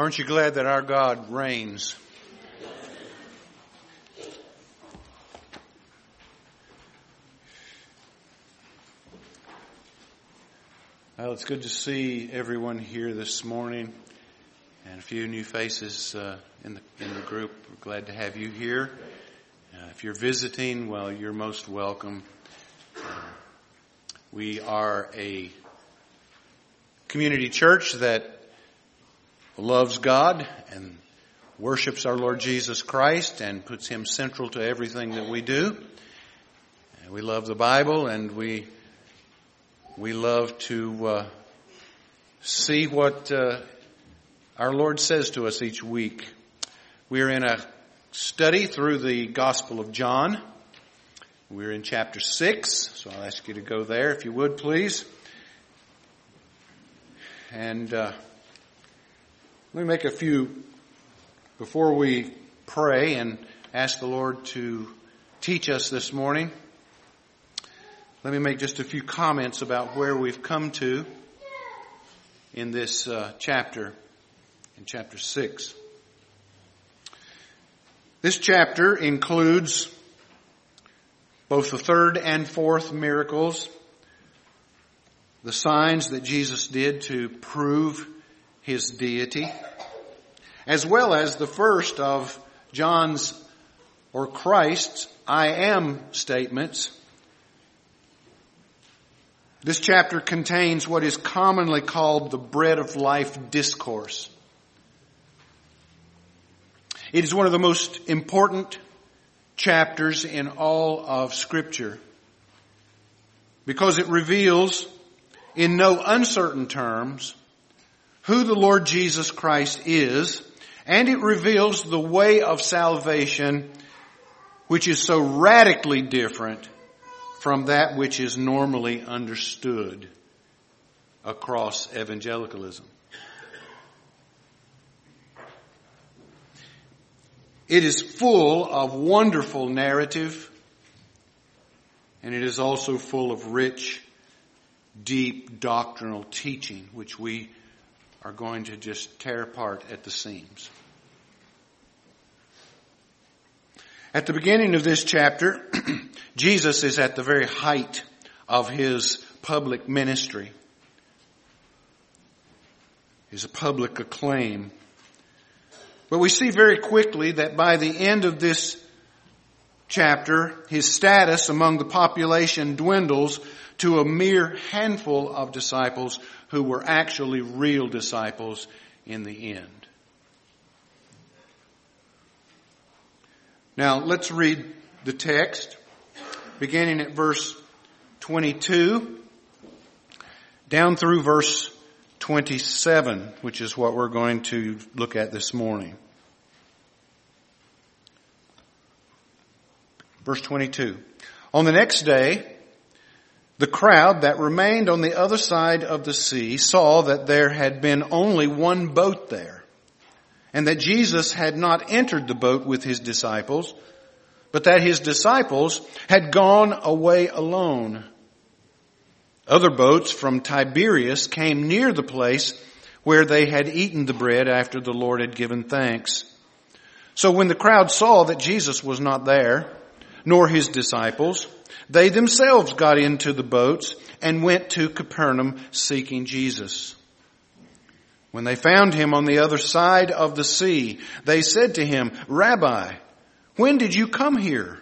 Aren't you glad that our God reigns? Well, it's good to see everyone here this morning and a few new faces uh, in, the, in the group. We're glad to have you here. Uh, if you're visiting, well, you're most welcome. Uh, we are a community church that loves God and worships our Lord Jesus Christ and puts Him central to everything that we do. And we love the Bible and we we love to uh, see what uh, our Lord says to us each week. We are in a study through the Gospel of John. We're in chapter 6, so I'll ask you to go there if you would, please. And uh, let me make a few, before we pray and ask the Lord to teach us this morning, let me make just a few comments about where we've come to in this uh, chapter, in chapter 6. This chapter includes both the third and fourth miracles, the signs that Jesus did to prove his deity, as well as the first of John's or Christ's I am statements. This chapter contains what is commonly called the bread of life discourse. It is one of the most important chapters in all of scripture because it reveals in no uncertain terms who the Lord Jesus Christ is, and it reveals the way of salvation which is so radically different from that which is normally understood across evangelicalism. It is full of wonderful narrative, and it is also full of rich, deep doctrinal teaching, which we are going to just tear apart at the seams. At the beginning of this chapter, Jesus is at the very height of his public ministry. His public acclaim. But we see very quickly that by the end of this chapter, his status among the population dwindles to a mere handful of disciples who were actually real disciples in the end. Now let's read the text beginning at verse 22 down through verse 27, which is what we're going to look at this morning. Verse 22. On the next day, the crowd that remained on the other side of the sea saw that there had been only one boat there, and that Jesus had not entered the boat with his disciples, but that his disciples had gone away alone. Other boats from Tiberias came near the place where they had eaten the bread after the Lord had given thanks. So when the crowd saw that Jesus was not there, nor his disciples, they themselves got into the boats and went to Capernaum seeking Jesus. When they found him on the other side of the sea, they said to him, Rabbi, when did you come here?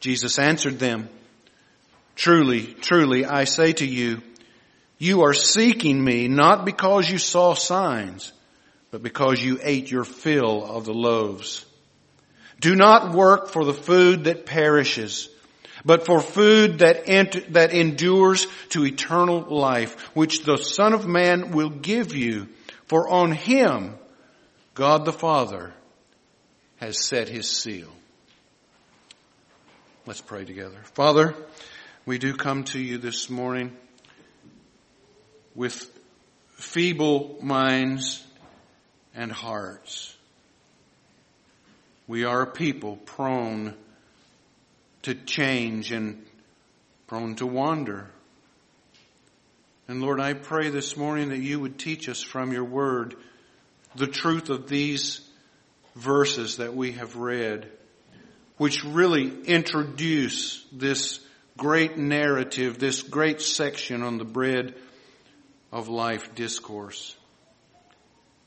Jesus answered them, Truly, truly, I say to you, you are seeking me not because you saw signs, but because you ate your fill of the loaves. Do not work for the food that perishes, but for food that, ent- that endures to eternal life, which the Son of Man will give you, for on him God the Father has set his seal. Let's pray together. Father, we do come to you this morning with feeble minds and hearts. We are a people prone to change and prone to wander. And Lord, I pray this morning that you would teach us from your word the truth of these verses that we have read, which really introduce this great narrative, this great section on the bread of life discourse.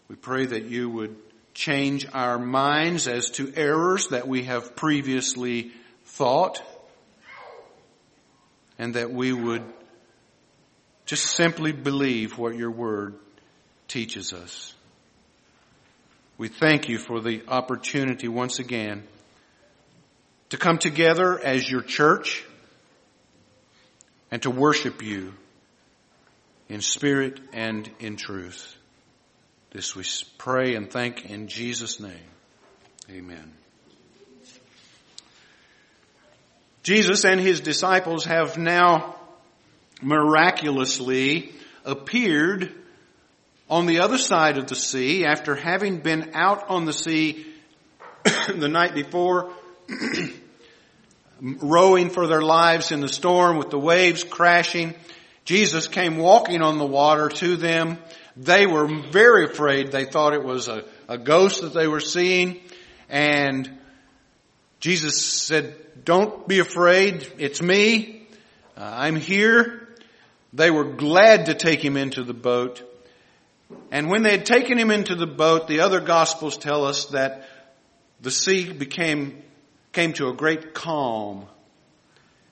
We pray that you would change our minds as to errors that we have previously thought and that we would just simply believe what your word teaches us. We thank you for the opportunity once again to come together as your church and to worship you in spirit and in truth. This we pray and thank in Jesus' name. Amen. Jesus and his disciples have now miraculously appeared on the other side of the sea after having been out on the sea the night before rowing for their lives in the storm with the waves crashing. Jesus came walking on the water to them. They were very afraid. They thought it was a, a ghost that they were seeing. And Jesus said, don't be afraid. It's me. Uh, I'm here. They were glad to take him into the boat. And when they had taken him into the boat, the other gospels tell us that the sea became came to a great calm.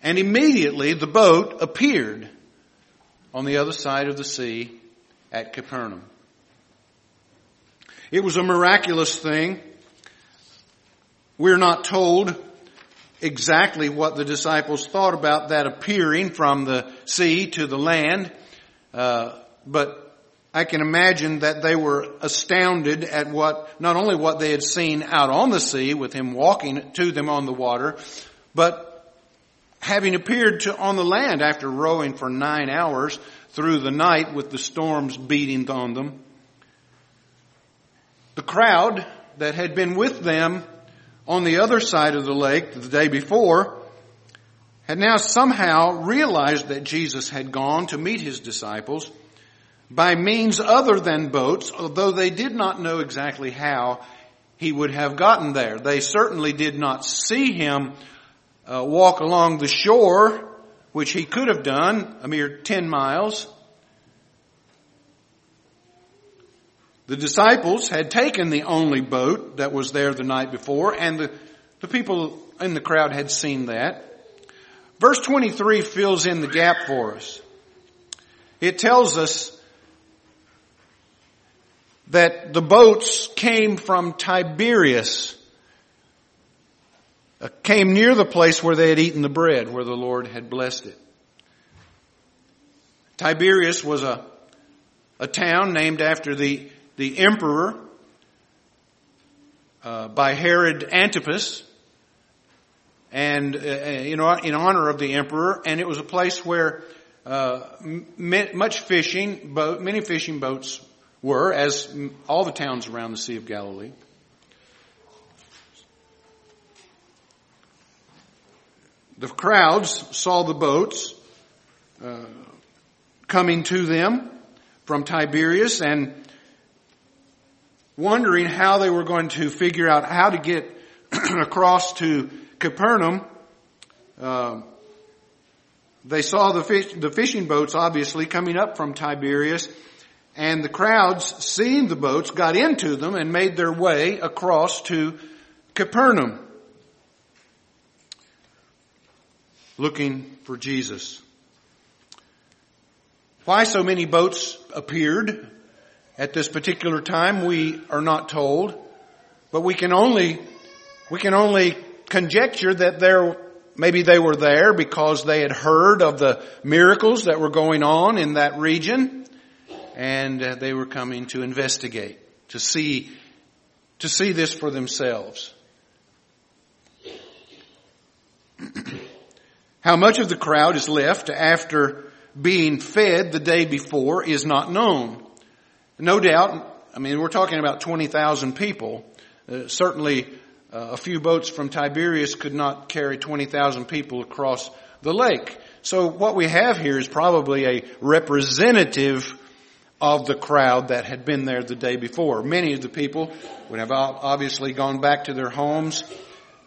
And immediately the boat appeared on the other side of the sea at Capernaum. It was a miraculous thing. We're not told exactly what the disciples thought about that appearing from the sea to the land, uh, but I can imagine that they were astounded at what, not only what they had seen out on the sea with him walking to them on the water, but having appeared to, on the land after rowing for nine hours through the night with the storms beating on them. The crowd that had been with them on the other side of the lake the day before had now somehow realized that Jesus had gone to meet his disciples by means other than boats, although they did not know exactly how he would have gotten there. They certainly did not see him uh, walk along the shore, which he could have done, a mere 10 miles. The disciples had taken the only boat that was there the night before, and the, the people in the crowd had seen that. Verse 23 fills in the gap for us. It tells us that the boats came from Tiberias, came near the place where they had eaten the bread, where the Lord had blessed it. Tiberias was a, a town named after the, the emperor uh, by Herod Antipas, and uh, in, in honor of the emperor, and it was a place where uh, much fishing, boat, many fishing boats were, as all the towns around the Sea of Galilee. The crowds saw the boats uh, coming to them from Tiberias and wondering how they were going to figure out how to get across to Capernaum. Uh, they saw the, fish, the fishing boats obviously coming up from Tiberias and the crowds, seeing the boats, got into them and made their way across to Capernaum, looking for Jesus. Why so many boats appeared at this particular time, we are not told, but we can only, we can only conjecture that there, maybe they were there because they had heard of the miracles that were going on in that region and uh, they were coming to investigate, to see, to see this for themselves. How much of the crowd is left after being fed the day before is not known. No doubt, I mean, we're talking about 20,000 people. Uh, certainly, uh, a few boats from Tiberias could not carry 20,000 people across the lake. So what we have here is probably a representative of the crowd that had been there the day before. Many of the people would have obviously gone back to their homes.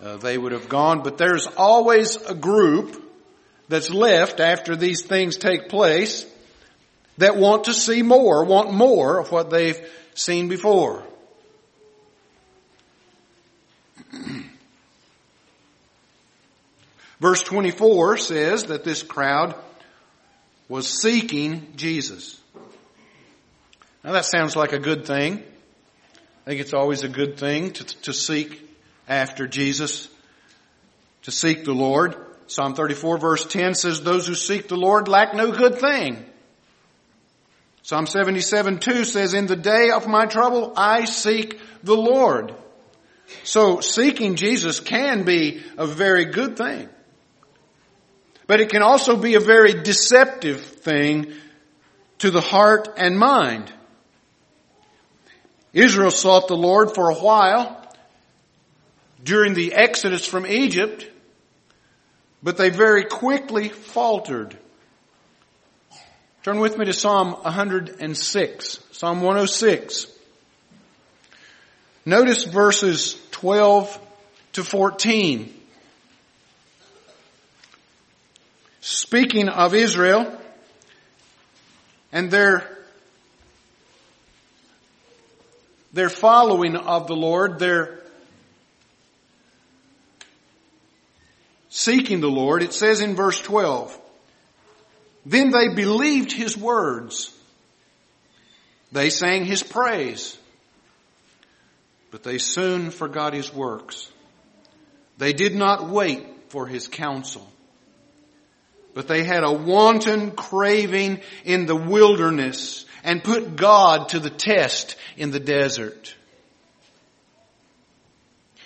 Uh, they would have gone, but there's always a group that's left after these things take place that want to see more, want more of what they've seen before. Verse 24 says that this crowd was seeking Jesus. Now that sounds like a good thing. I think it's always a good thing to, to seek after Jesus, to seek the Lord. Psalm 34 verse 10 says, those who seek the Lord lack no good thing. Psalm 77 2 says, in the day of my trouble, I seek the Lord. So seeking Jesus can be a very good thing. But it can also be a very deceptive thing to the heart and mind. Israel sought the Lord for a while during the exodus from Egypt, but they very quickly faltered. Turn with me to Psalm 106, Psalm 106. Notice verses 12 to 14. Speaking of Israel and their their following of the Lord, their seeking the Lord, it says in verse 12, then they believed his words. They sang his praise, but they soon forgot his works. They did not wait for his counsel, but they had a wanton craving in the wilderness and put God to the test in the desert.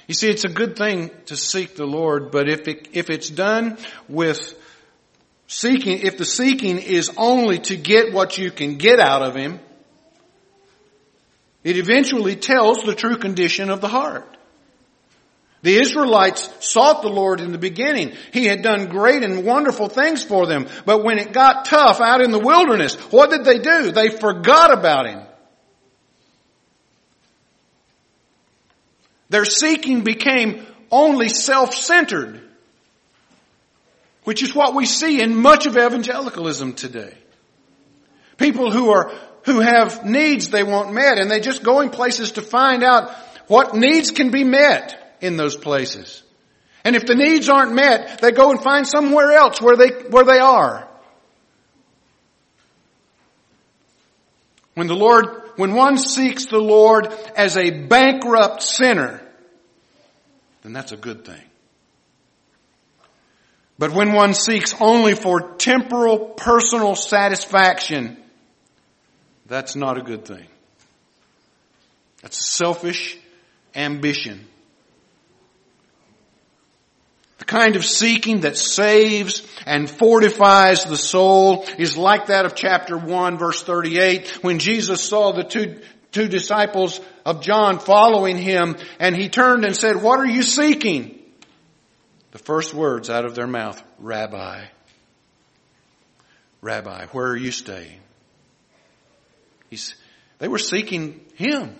You see, it's a good thing to seek the Lord, but if it, if it's done with seeking, if the seeking is only to get what you can get out of Him, it eventually tells the true condition of the heart. The Israelites sought the Lord in the beginning. He had done great and wonderful things for them. But when it got tough out in the wilderness, what did they do? They forgot about Him. Their seeking became only self-centered, which is what we see in much of evangelicalism today. People who are, who have needs they want met and they just go in places to find out what needs can be met in those places. And if the needs aren't met, they go and find somewhere else where they, where they are. When the Lord, when one seeks the Lord as a bankrupt sinner, then that's a good thing. But when one seeks only for temporal personal satisfaction, that's not a good thing. That's a selfish ambition. The kind of seeking that saves and fortifies the soul is like that of chapter 1 verse 38 when Jesus saw the two, two disciples of John following him and he turned and said, what are you seeking? The first words out of their mouth, Rabbi. Rabbi, where are you staying? He's, they were seeking him.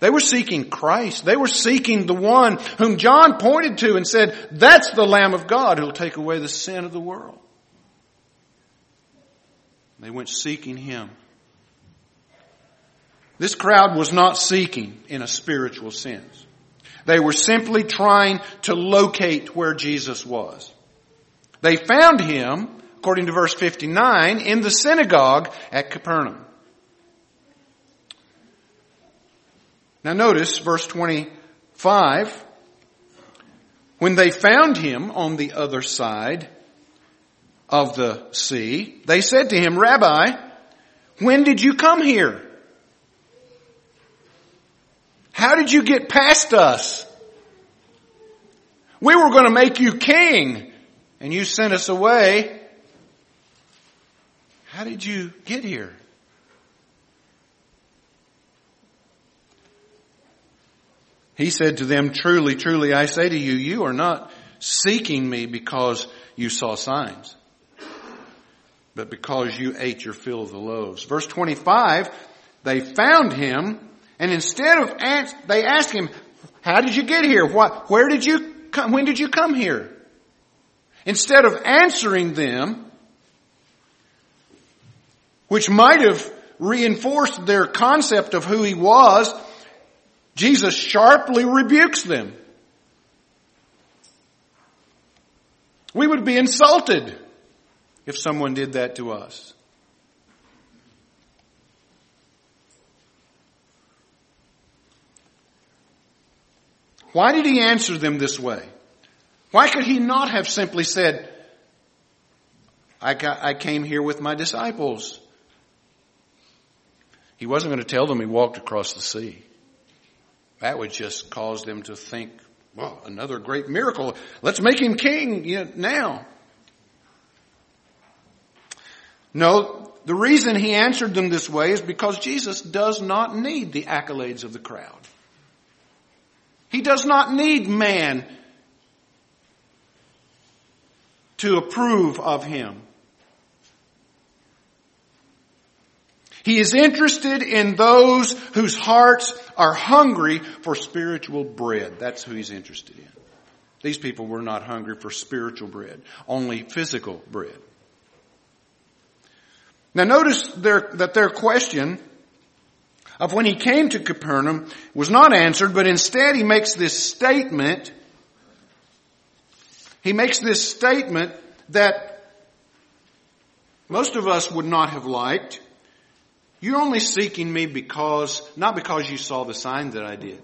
They were seeking Christ. They were seeking the one whom John pointed to and said, that's the Lamb of God who'll take away the sin of the world. They went seeking Him. This crowd was not seeking in a spiritual sense. They were simply trying to locate where Jesus was. They found Him, according to verse 59, in the synagogue at Capernaum. Now notice verse 25. When they found him on the other side of the sea, they said to him, Rabbi, when did you come here? How did you get past us? We were going to make you king and you sent us away. How did you get here? He said to them, truly, truly, I say to you, you are not seeking me because you saw signs. but because you ate your fill of the loaves. Verse 25, they found him, and instead of, they asked him, how did you get here? What, where did you come, when did you come here? Instead of answering them, which might have reinforced their concept of who he was, Jesus sharply rebukes them. We would be insulted if someone did that to us. Why did he answer them this way? Why could he not have simply said, I, got, I came here with my disciples? He wasn't going to tell them he walked across the sea. That would just cause them to think, well, another great miracle. Let's make him king now. No, the reason he answered them this way is because Jesus does not need the accolades of the crowd. He does not need man to approve of him. He is interested in those whose hearts are hungry for spiritual bread. That's who he's interested in. These people were not hungry for spiritual bread, only physical bread. Now notice their, that their question of when he came to Capernaum was not answered, but instead he makes this statement. He makes this statement that most of us would not have liked. You're only seeking me because, not because you saw the sign that I did,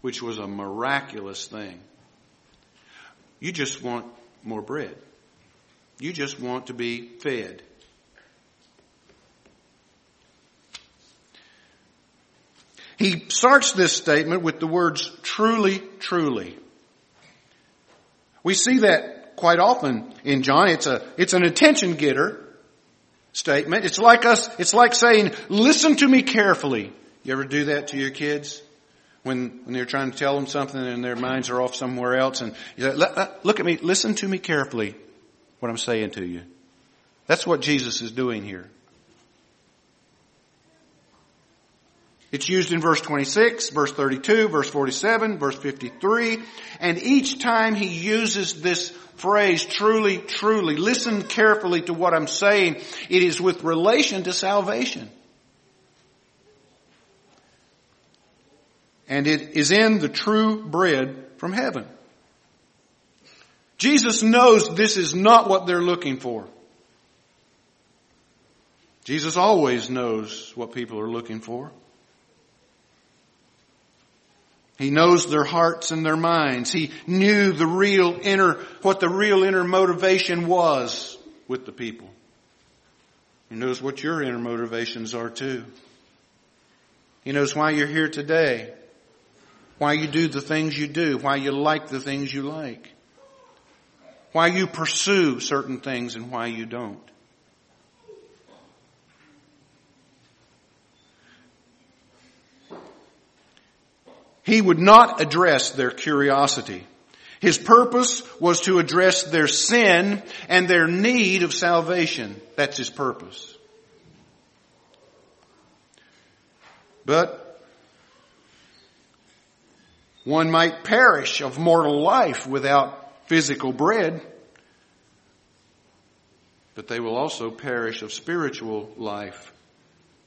which was a miraculous thing. You just want more bread. You just want to be fed. He starts this statement with the words truly, truly. We see that quite often in John. It's a, it's an attention getter statement. It's like us, it's like saying, listen to me carefully. You ever do that to your kids? When, when you're trying to tell them something and their minds are off somewhere else and you say, look at me, listen to me carefully, what I'm saying to you. That's what Jesus is doing here. It's used in verse 26, verse 32, verse 47, verse 53, and each time he uses this phrase, truly, truly, listen carefully to what I'm saying, it is with relation to salvation. And it is in the true bread from heaven. Jesus knows this is not what they're looking for. Jesus always knows what people are looking for. He knows their hearts and their minds. He knew the real inner, what the real inner motivation was with the people. He knows what your inner motivations are too. He knows why you're here today. Why you do the things you do. Why you like the things you like. Why you pursue certain things and why you don't. He would not address their curiosity. His purpose was to address their sin and their need of salvation. That's his purpose. But one might perish of mortal life without physical bread, but they will also perish of spiritual life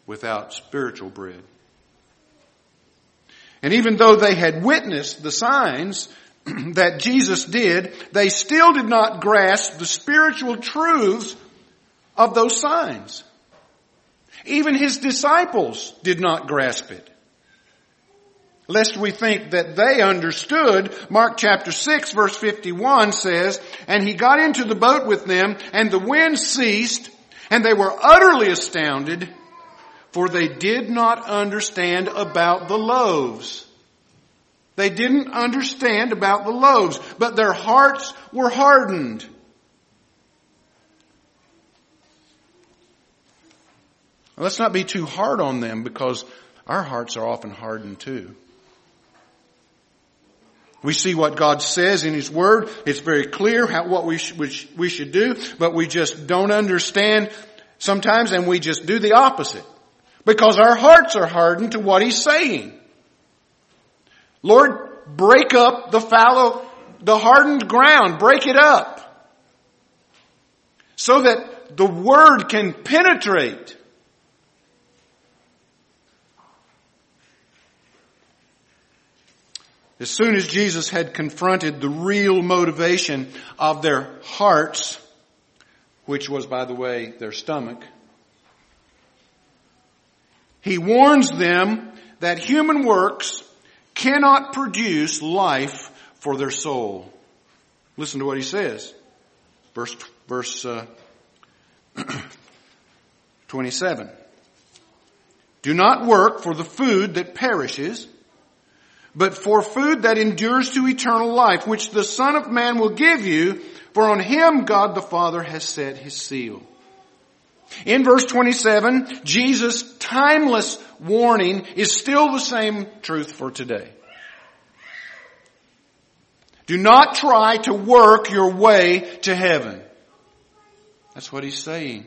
without spiritual bread. And even though they had witnessed the signs that Jesus did, they still did not grasp the spiritual truths of those signs. Even his disciples did not grasp it. Lest we think that they understood, Mark chapter 6 verse 51 says, And he got into the boat with them, and the wind ceased, and they were utterly astounded, for they did not understand about the loaves. They didn't understand about the loaves, but their hearts were hardened. Let's not be too hard on them because our hearts are often hardened too. We see what God says in His Word. It's very clear how, what we, sh- we should do, but we just don't understand sometimes and we just do the opposite. Because our hearts are hardened to what He's saying. Lord, break up the fallow, the hardened ground. Break it up. So that the Word can penetrate. As soon as Jesus had confronted the real motivation of their hearts, which was, by the way, their stomach, he warns them that human works cannot produce life for their soul. Listen to what he says. Verse, verse uh, 27. Do not work for the food that perishes, but for food that endures to eternal life, which the Son of Man will give you, for on him God the Father has set his seal. In verse 27, Jesus' timeless warning is still the same truth for today. Do not try to work your way to heaven. That's what he's saying.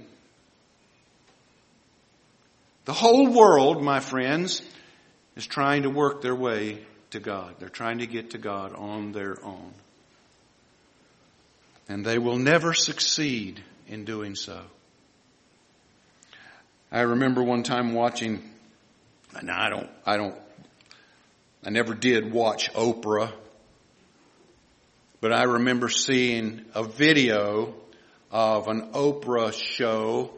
The whole world, my friends, is trying to work their way to God. They're trying to get to God on their own. And they will never succeed in doing so. I remember one time watching, and I don't, I don't, I never did watch Oprah, but I remember seeing a video of an Oprah show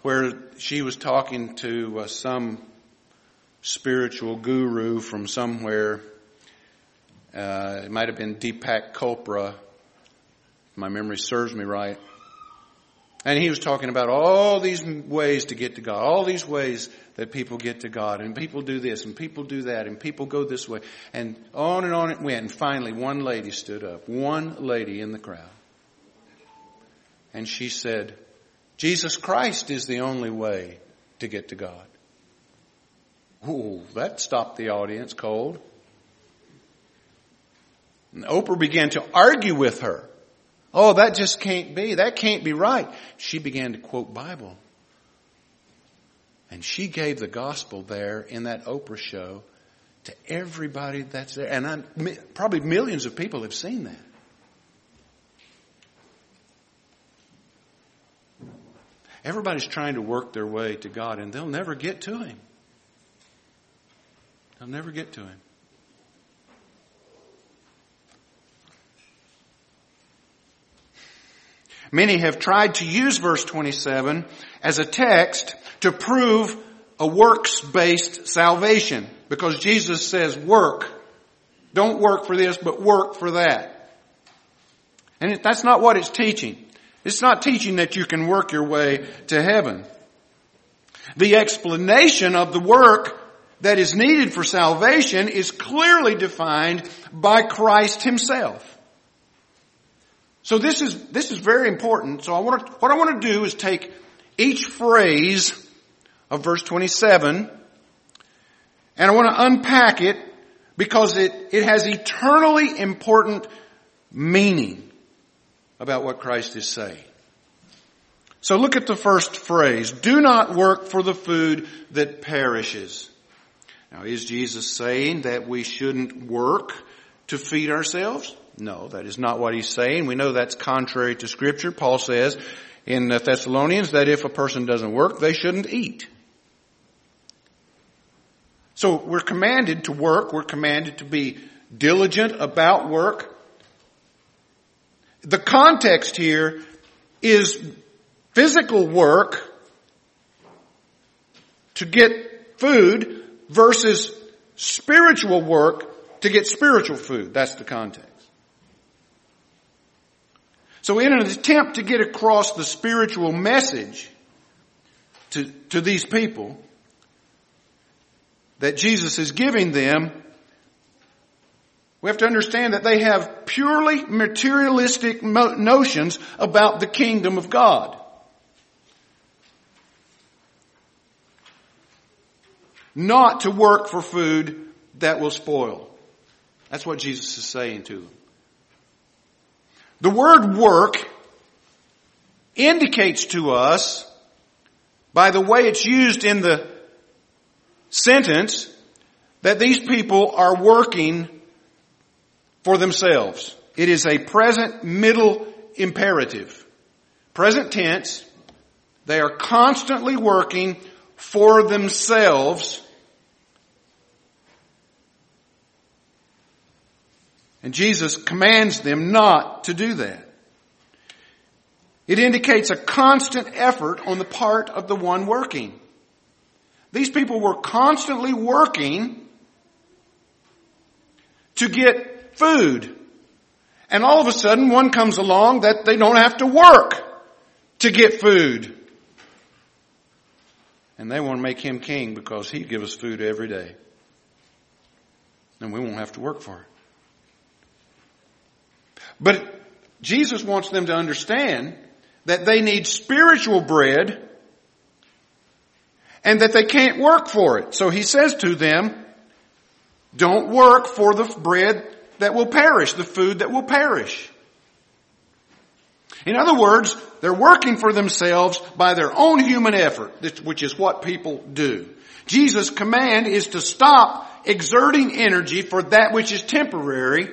where she was talking to uh, some spiritual guru from somewhere. Uh, it might have been Deepak Chopra, my memory serves me right. And he was talking about all these ways to get to God, all these ways that people get to God, and people do this, and people do that, and people go this way, and on and on it went. And finally, one lady stood up, one lady in the crowd. And she said, Jesus Christ is the only way to get to God. Ooh, that stopped the audience cold. And Oprah began to argue with her. Oh, that just can't be. That can't be right. She began to quote Bible. And she gave the gospel there in that Oprah show to everybody that's there. And I'm, probably millions of people have seen that. Everybody's trying to work their way to God and they'll never get to Him. They'll never get to him. Many have tried to use verse 27 as a text to prove a works-based salvation because Jesus says work. Don't work for this, but work for that. And that's not what it's teaching. It's not teaching that you can work your way to heaven. The explanation of the work that is needed for salvation is clearly defined by Christ himself. So this is, this is very important. So I want to, what I want to do is take each phrase of verse 27 and I want to unpack it because it, it has eternally important meaning about what Christ is saying. So look at the first phrase. Do not work for the food that perishes. Now, is Jesus saying that we shouldn't work to feed ourselves? No, that is not what he's saying. We know that's contrary to scripture. Paul says in the Thessalonians that if a person doesn't work, they shouldn't eat. So we're commanded to work. We're commanded to be diligent about work. The context here is physical work to get food versus spiritual work to get spiritual food. That's the context. So in an attempt to get across the spiritual message to, to these people that Jesus is giving them, we have to understand that they have purely materialistic notions about the kingdom of God. not to work for food that will spoil. That's what Jesus is saying to them. The word work indicates to us by the way it's used in the sentence that these people are working for themselves. It is a present middle imperative. Present tense. They are constantly working for themselves. And Jesus commands them not to do that. It indicates a constant effort on the part of the one working. These people were constantly working to get food. And all of a sudden one comes along that they don't have to work to get food. And they want to make him king because he'd give us food every day. And we won't have to work for it. But Jesus wants them to understand that they need spiritual bread and that they can't work for it. So he says to them, don't work for the bread that will perish, the food that will perish. In other words, they're working for themselves by their own human effort, which is what people do. Jesus' command is to stop exerting energy for that which is temporary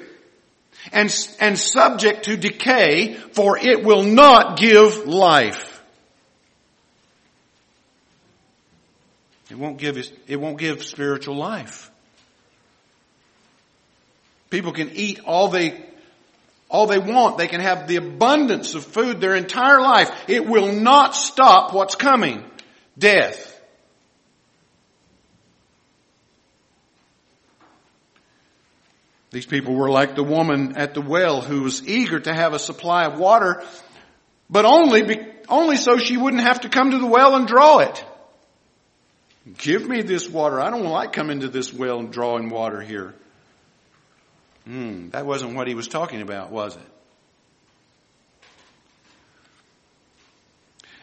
and, and subject to decay, for it will not give life. It won't give, it won't give spiritual life. People can eat all they, all they want. They can have the abundance of food their entire life. It will not stop what's coming. Death. These people were like the woman at the well who was eager to have a supply of water, but only, be, only so she wouldn't have to come to the well and draw it. Give me this water. I don't like coming to this well and drawing water here. Hmm, that wasn't what he was talking about, was it?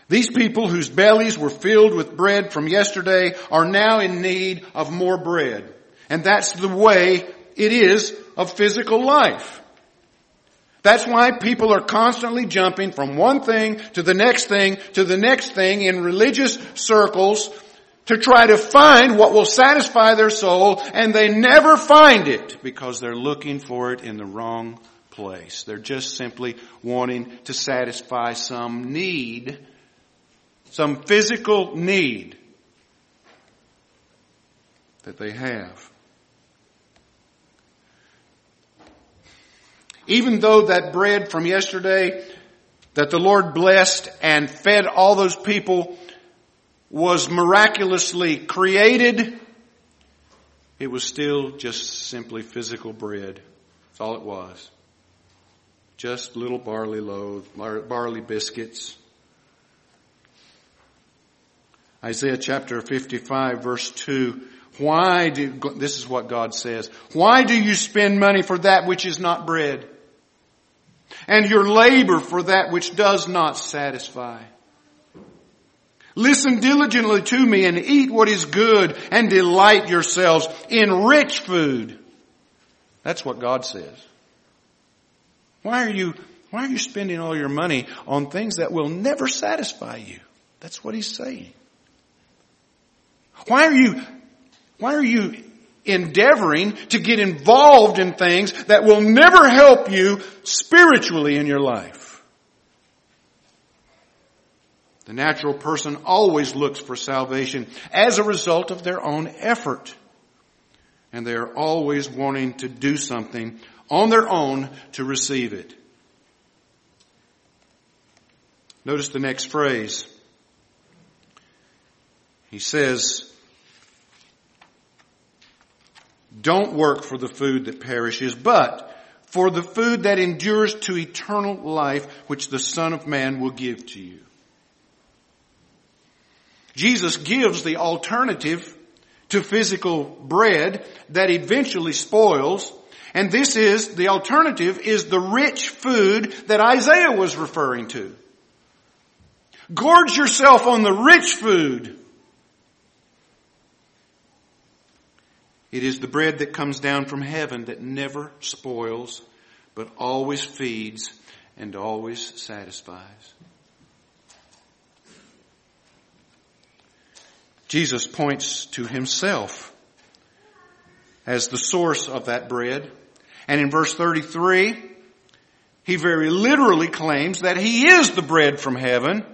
These people whose bellies were filled with bread from yesterday are now in need of more bread. And that's the way it is of physical life. That's why people are constantly jumping from one thing to the next thing to the next thing in religious circles to try to find what will satisfy their soul and they never find it because they're looking for it in the wrong place. They're just simply wanting to satisfy some need, some physical need that they have. Even though that bread from yesterday that the Lord blessed and fed all those people was miraculously created, it was still just simply physical bread. That's all it was. Just little barley loaves, barley biscuits. Isaiah chapter 55 verse 2 why do, this is what God says, why do you spend money for that which is not bread? And your labor for that which does not satisfy. Listen diligently to me and eat what is good and delight yourselves in rich food. That's what God says. Why are you, why are you spending all your money on things that will never satisfy you? That's what he's saying. Why are you, why are you endeavoring to get involved in things that will never help you spiritually in your life. The natural person always looks for salvation as a result of their own effort. And they are always wanting to do something on their own to receive it. Notice the next phrase. He says, Don't work for the food that perishes, but for the food that endures to eternal life, which the Son of Man will give to you. Jesus gives the alternative to physical bread that eventually spoils, and this is, the alternative is the rich food that Isaiah was referring to. Gorge yourself on the rich food It is the bread that comes down from heaven that never spoils, but always feeds and always satisfies. Jesus points to himself as the source of that bread. And in verse 33, he very literally claims that he is the bread from heaven.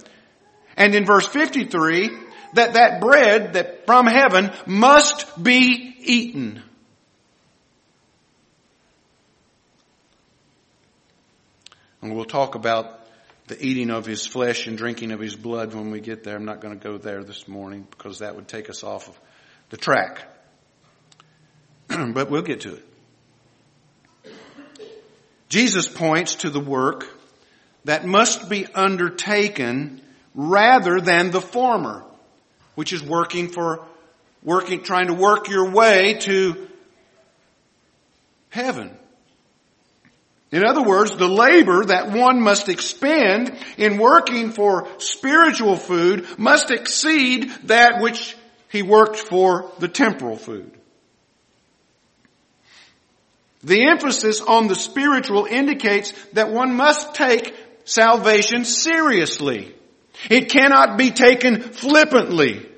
And in verse 53, that that bread that from heaven must be eaten. And we'll talk about the eating of his flesh and drinking of his blood when we get there. I'm not going to go there this morning because that would take us off of the track. but we'll get to it. Jesus points to the work that must be undertaken rather than the former, which is working for, working, trying to work your way to heaven. In other words, the labor that one must expend in working for spiritual food must exceed that which he worked for the temporal food. The emphasis on the spiritual indicates that one must take salvation seriously. It cannot be taken flippantly.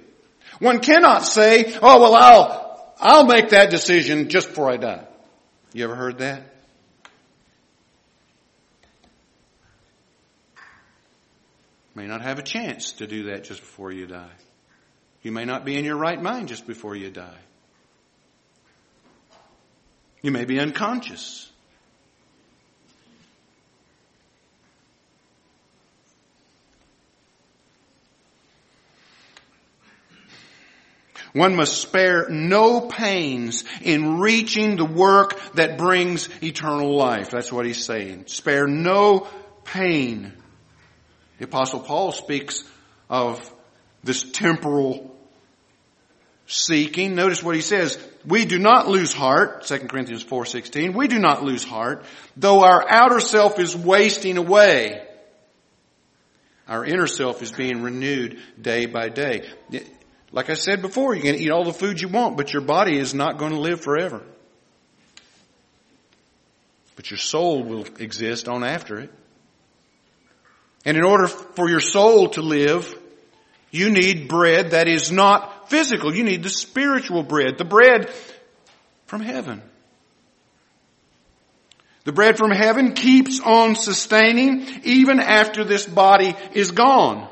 One cannot say, oh well I'll, I'll make that decision just before I die. You ever heard that? may not have a chance to do that just before you die. You may not be in your right mind just before you die. You may be unconscious. One must spare no pains in reaching the work that brings eternal life. That's what he's saying. Spare no pain. The apostle Paul speaks of this temporal seeking. Notice what he says. We do not lose heart, 2 Corinthians 4.16. We do not lose heart, though our outer self is wasting away. Our inner self is being renewed day by day. Like I said before, you can eat all the food you want, but your body is not going to live forever. But your soul will exist on after it. And in order for your soul to live, you need bread that is not physical. You need the spiritual bread, the bread from heaven. The bread from heaven keeps on sustaining even after this body is gone.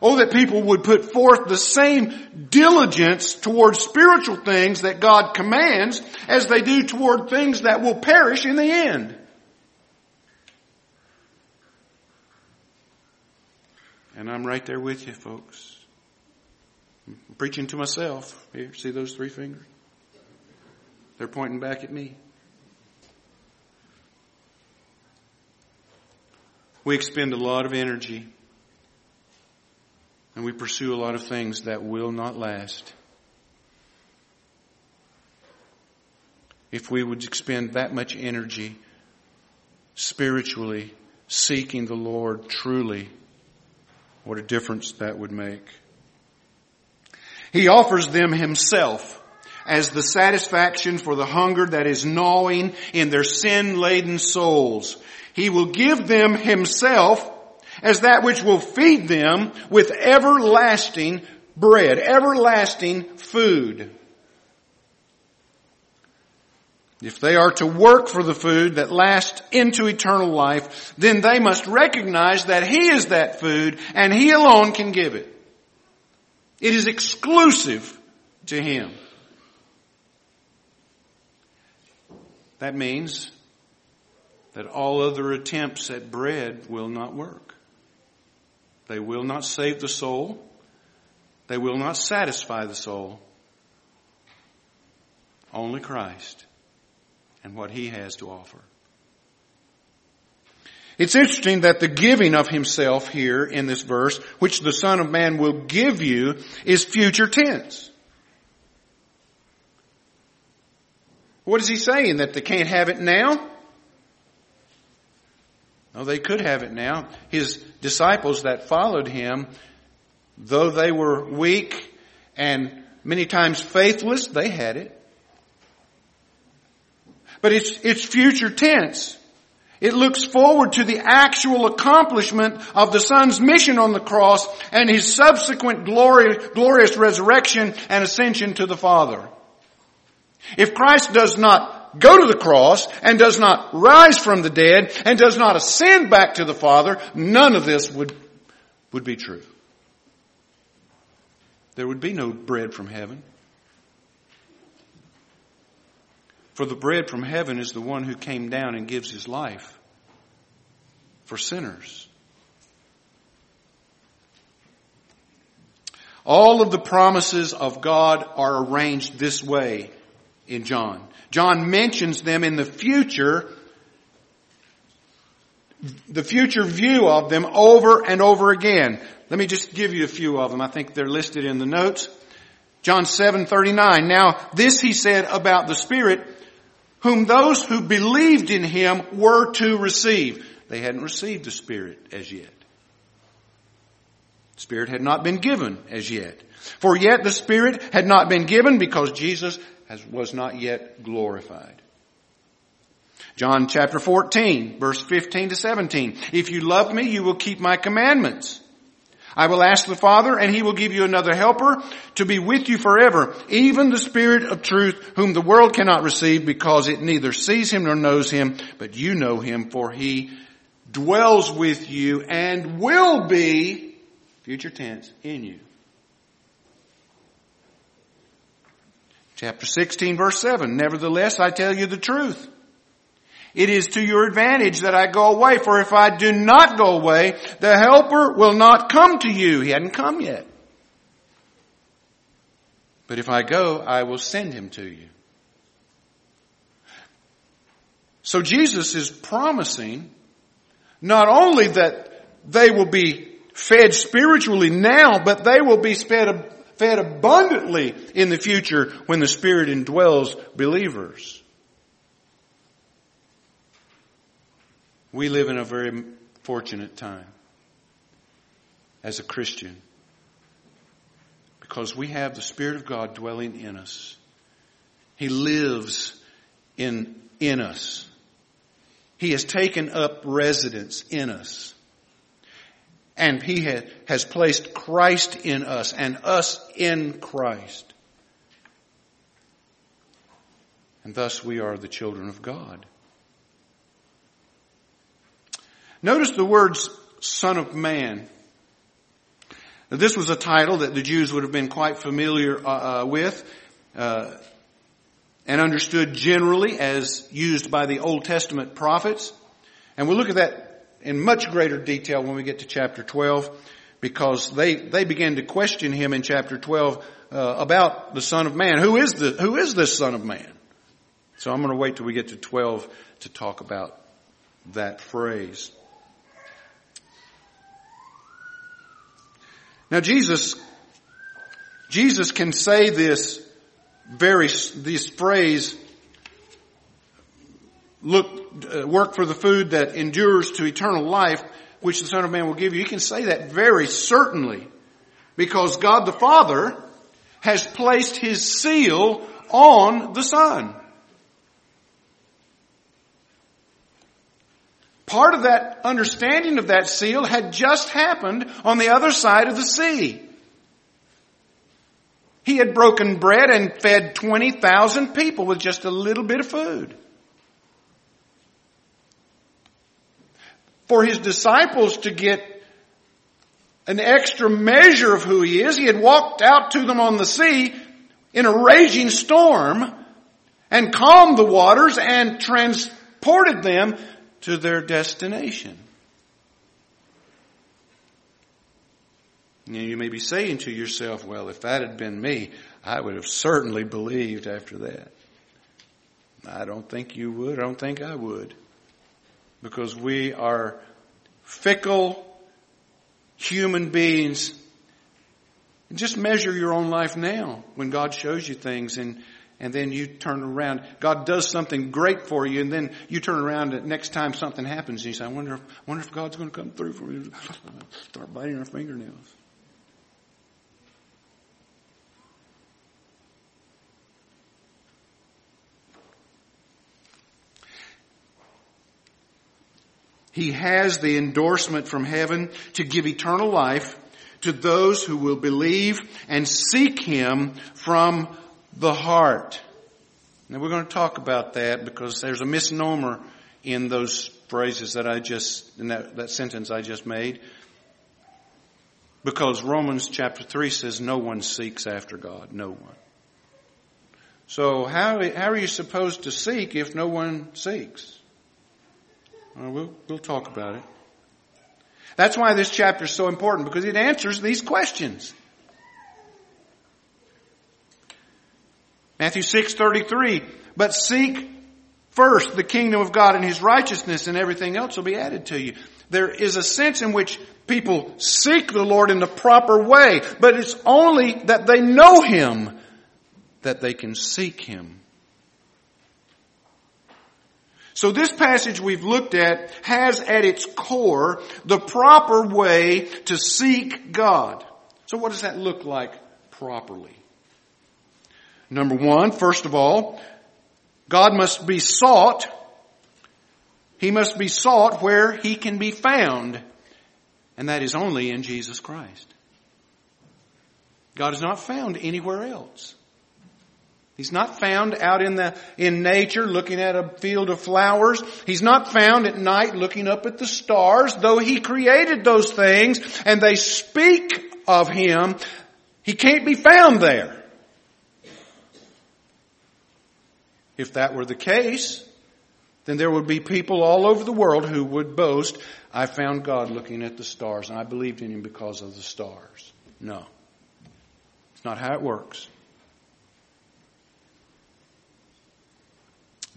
Oh, that people would put forth the same diligence towards spiritual things that God commands as they do toward things that will perish in the end. And I'm right there with you, folks. I'm preaching to myself. Here, see those three fingers? They're pointing back at me. We expend a lot of energy and we pursue a lot of things that will not last. If we would expend that much energy spiritually seeking the Lord truly, what a difference that would make. He offers them himself as the satisfaction for the hunger that is gnawing in their sin-laden souls. He will give them himself as that which will feed them with everlasting bread, everlasting food. If they are to work for the food that lasts into eternal life, then they must recognize that He is that food and He alone can give it. It is exclusive to Him. That means that all other attempts at bread will not work. They will not save the soul. They will not satisfy the soul. Only Christ and what he has to offer. It's interesting that the giving of himself here in this verse, which the Son of Man will give you, is future tense. What is he saying? That they can't have it now? They could have it now. His disciples that followed him, though they were weak and many times faithless, they had it. But it's, it's future tense. It looks forward to the actual accomplishment of the Son's mission on the cross and His subsequent glory, glorious resurrection and ascension to the Father. If Christ does not go to the cross and does not rise from the dead and does not ascend back to the Father, none of this would, would be true. There would be no bread from heaven. For the bread from heaven is the one who came down and gives his life for sinners. All of the promises of God are arranged this way in John. John mentions them in the future, the future view of them over and over again. Let me just give you a few of them. I think they're listed in the notes. John 7:39. Now, this he said about the Spirit whom those who believed in him were to receive. They hadn't received the Spirit as yet. Spirit had not been given as yet. For yet the Spirit had not been given because Jesus has, was not yet glorified. John chapter 14, verse 15 to 17. If you love me, you will keep my commandments. I will ask the Father and he will give you another helper to be with you forever, even the Spirit of truth whom the world cannot receive because it neither sees him nor knows him, but you know him for he dwells with you and will be, future tense, in you. Chapter 16 verse 7, nevertheless I tell you the truth. It is to your advantage that I go away, for if I do not go away, the helper will not come to you. He hadn't come yet. But if I go, I will send him to you. So Jesus is promising not only that they will be fed spiritually now, but they will be fed, fed abundantly in the future when the Spirit indwells believers. We live in a very fortunate time as a Christian because we have the Spirit of God dwelling in us. He lives in, in us. He has taken up residence in us. And He has placed Christ in us and us in Christ. And thus we are the children of God. Notice the words Son of Man. Now, this was a title that the Jews would have been quite familiar uh, uh, with uh, and understood generally as used by the Old Testament prophets. And we'll look at that in much greater detail when we get to chapter 12 because they, they begin to question him in chapter 12 uh, about the Son of Man. Who is the, who is this Son of Man? So I'm going to wait till we get to 12 to talk about that phrase. Now Jesus, Jesus can say this very, this phrase, look, Uh, work for the food that endures to eternal life, which the Son of Man will give you. You can say that very certainly because God the Father has placed His seal on the Son. Part of that understanding of that seal had just happened on the other side of the sea. He had broken bread and fed 20,000 people with just a little bit of food. For his disciples to get an extra measure of who he is, he had walked out to them on the sea in a raging storm and calmed the waters and transported them to their destination. You may be saying to yourself, well, if that had been me, I would have certainly believed after that. I don't think you would. I don't think I would. Because we are fickle human beings. Just measure your own life now when God shows you things and and then you turn around. God does something great for you, and then you turn around and next time something happens, and you say, I wonder if, wonder if God's going to come through for me. Start biting our fingernails. He has the endorsement from heaven to give eternal life to those who will believe and seek Him from the heart. Now we're going to talk about that because there's a misnomer in those phrases that I just, in that, that sentence I just made. Because Romans chapter 3 says no one seeks after God. No one. So how, how are you supposed to seek if no one seeks? Well, we'll, we'll talk about it. That's why this chapter is so important because it answers these questions. Matthew 6:33, but seek first the kingdom of God and his righteousness and everything else will be added to you. There is a sense in which people seek the Lord in the proper way, but it's only that they know him that they can seek him. So this passage we've looked at has at its core the proper way to seek God. So what does that look like properly? Number one, first of all, God must be sought. He must be sought where he can be found. And that is only in Jesus Christ. God is not found anywhere else. He's not found out in the, in nature looking at a field of flowers. He's not found at night looking up at the stars, though He created those things and they speak of Him. He can't be found there. If that were the case, then there would be people all over the world who would boast, I found God looking at the stars and I believed in Him because of the stars. No. It's not how it works.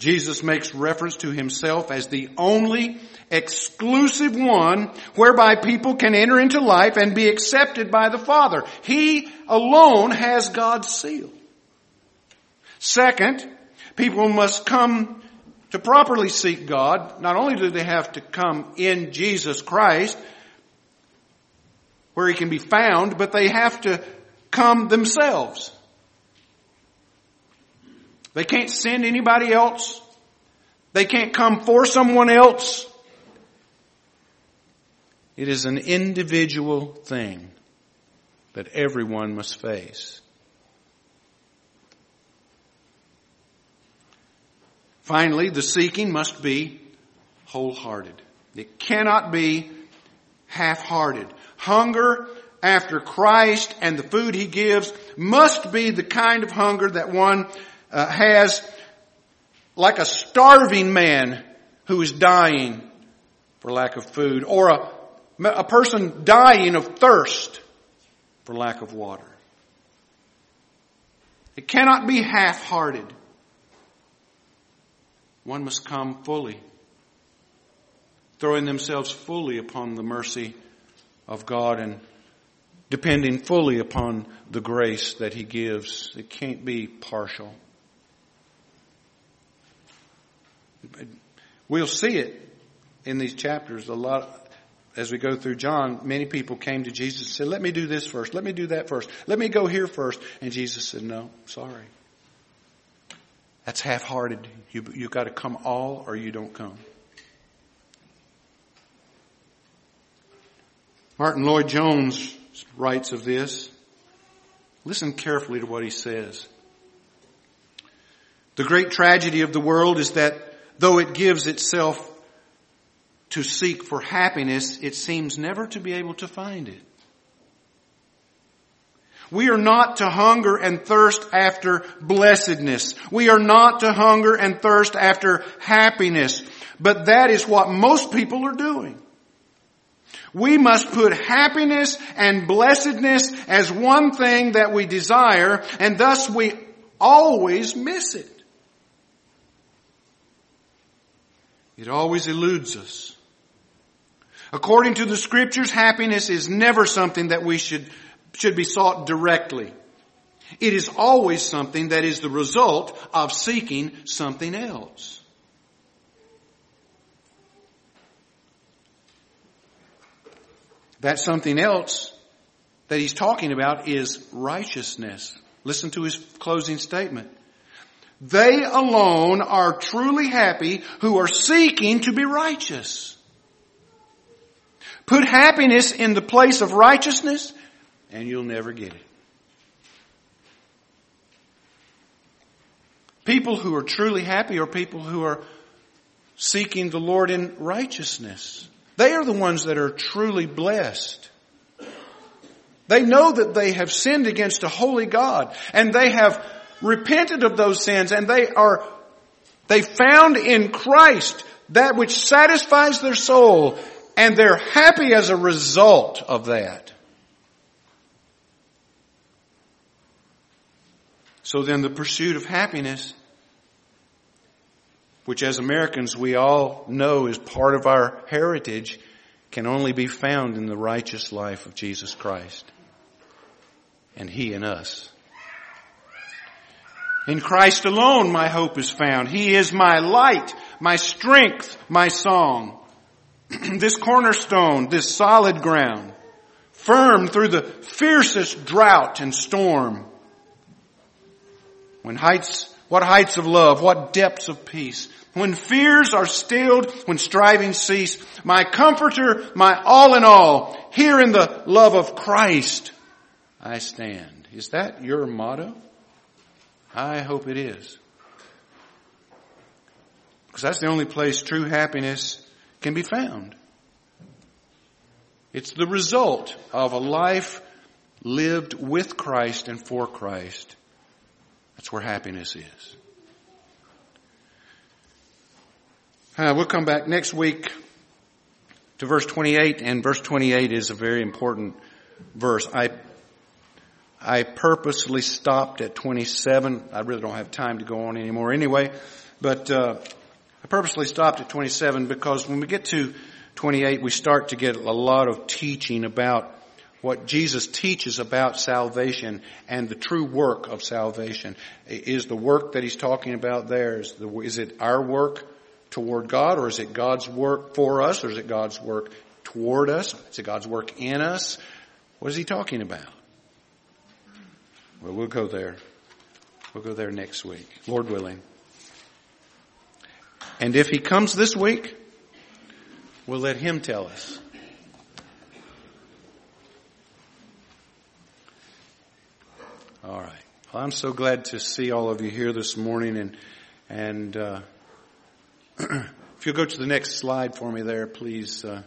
Jesus makes reference to himself as the only exclusive one whereby people can enter into life and be accepted by the Father. He alone has God's seal. Second, People must come to properly seek God. Not only do they have to come in Jesus Christ, where He can be found, but they have to come themselves. They can't send anybody else. They can't come for someone else. It is an individual thing that everyone must face. Finally, the seeking must be wholehearted. It cannot be half-hearted. Hunger after Christ and the food He gives must be the kind of hunger that one uh, has like a starving man who is dying for lack of food or a, a person dying of thirst for lack of water. It cannot be half-hearted. One must come fully, throwing themselves fully upon the mercy of God and depending fully upon the grace that He gives. It can't be partial. We'll see it in these chapters a lot as we go through John. Many people came to Jesus and said, let me do this first. Let me do that first. Let me go here first. And Jesus said, no, sorry. That's half-hearted. You, you've got to come all or you don't come. Martyn Lloyd-Jones writes of this. Listen carefully to what he says. The great tragedy of the world is that though it gives itself to seek for happiness, it seems never to be able to find it. We are not to hunger and thirst after blessedness. We are not to hunger and thirst after happiness. But that is what most people are doing. We must put happiness and blessedness as one thing that we desire, and thus we always miss it. It always eludes us. According to the scriptures, happiness is never something that we should should be sought directly. It is always something that is the result of seeking something else. That something else that he's talking about is righteousness. Listen to his closing statement. They alone are truly happy who are seeking to be righteous. Put happiness in the place of righteousness and you'll never get it. People who are truly happy are people who are seeking the Lord in righteousness. They are the ones that are truly blessed. They know that they have sinned against a holy God and they have repented of those sins and they are, they found in Christ that which satisfies their soul and they're happy as a result of that. So then the pursuit of happiness, which as Americans we all know is part of our heritage, can only be found in the righteous life of Jesus Christ. And He in us. In Christ alone my hope is found. He is my light, my strength, my song. this cornerstone, this solid ground, firm through the fiercest drought and storm. When heights, what heights of love, what depths of peace. When fears are stilled, when striving cease, my comforter, my all in all, here in the love of Christ, I stand. Is that your motto? I hope it is. Because that's the only place true happiness can be found. It's the result of a life lived with Christ and for Christ. That's where happiness is. Uh, we'll come back next week to verse 28, and verse 28 is a very important verse. I I purposely stopped at 27. I really don't have time to go on anymore anyway, but uh, I purposely stopped at 27 because when we get to 28, we start to get a lot of teaching about what Jesus teaches about salvation and the true work of salvation. Is the work that he's talking about there, is, the, is it our work toward God or is it God's work for us or is it God's work toward us? Is it God's work in us? What is he talking about? Well, we'll go there. We'll go there next week, Lord willing. And if he comes this week, we'll let him tell us. All right. Well, I'm so glad to see all of you here this morning and, and, uh, if you'll go to the next slide for me there, please, uh,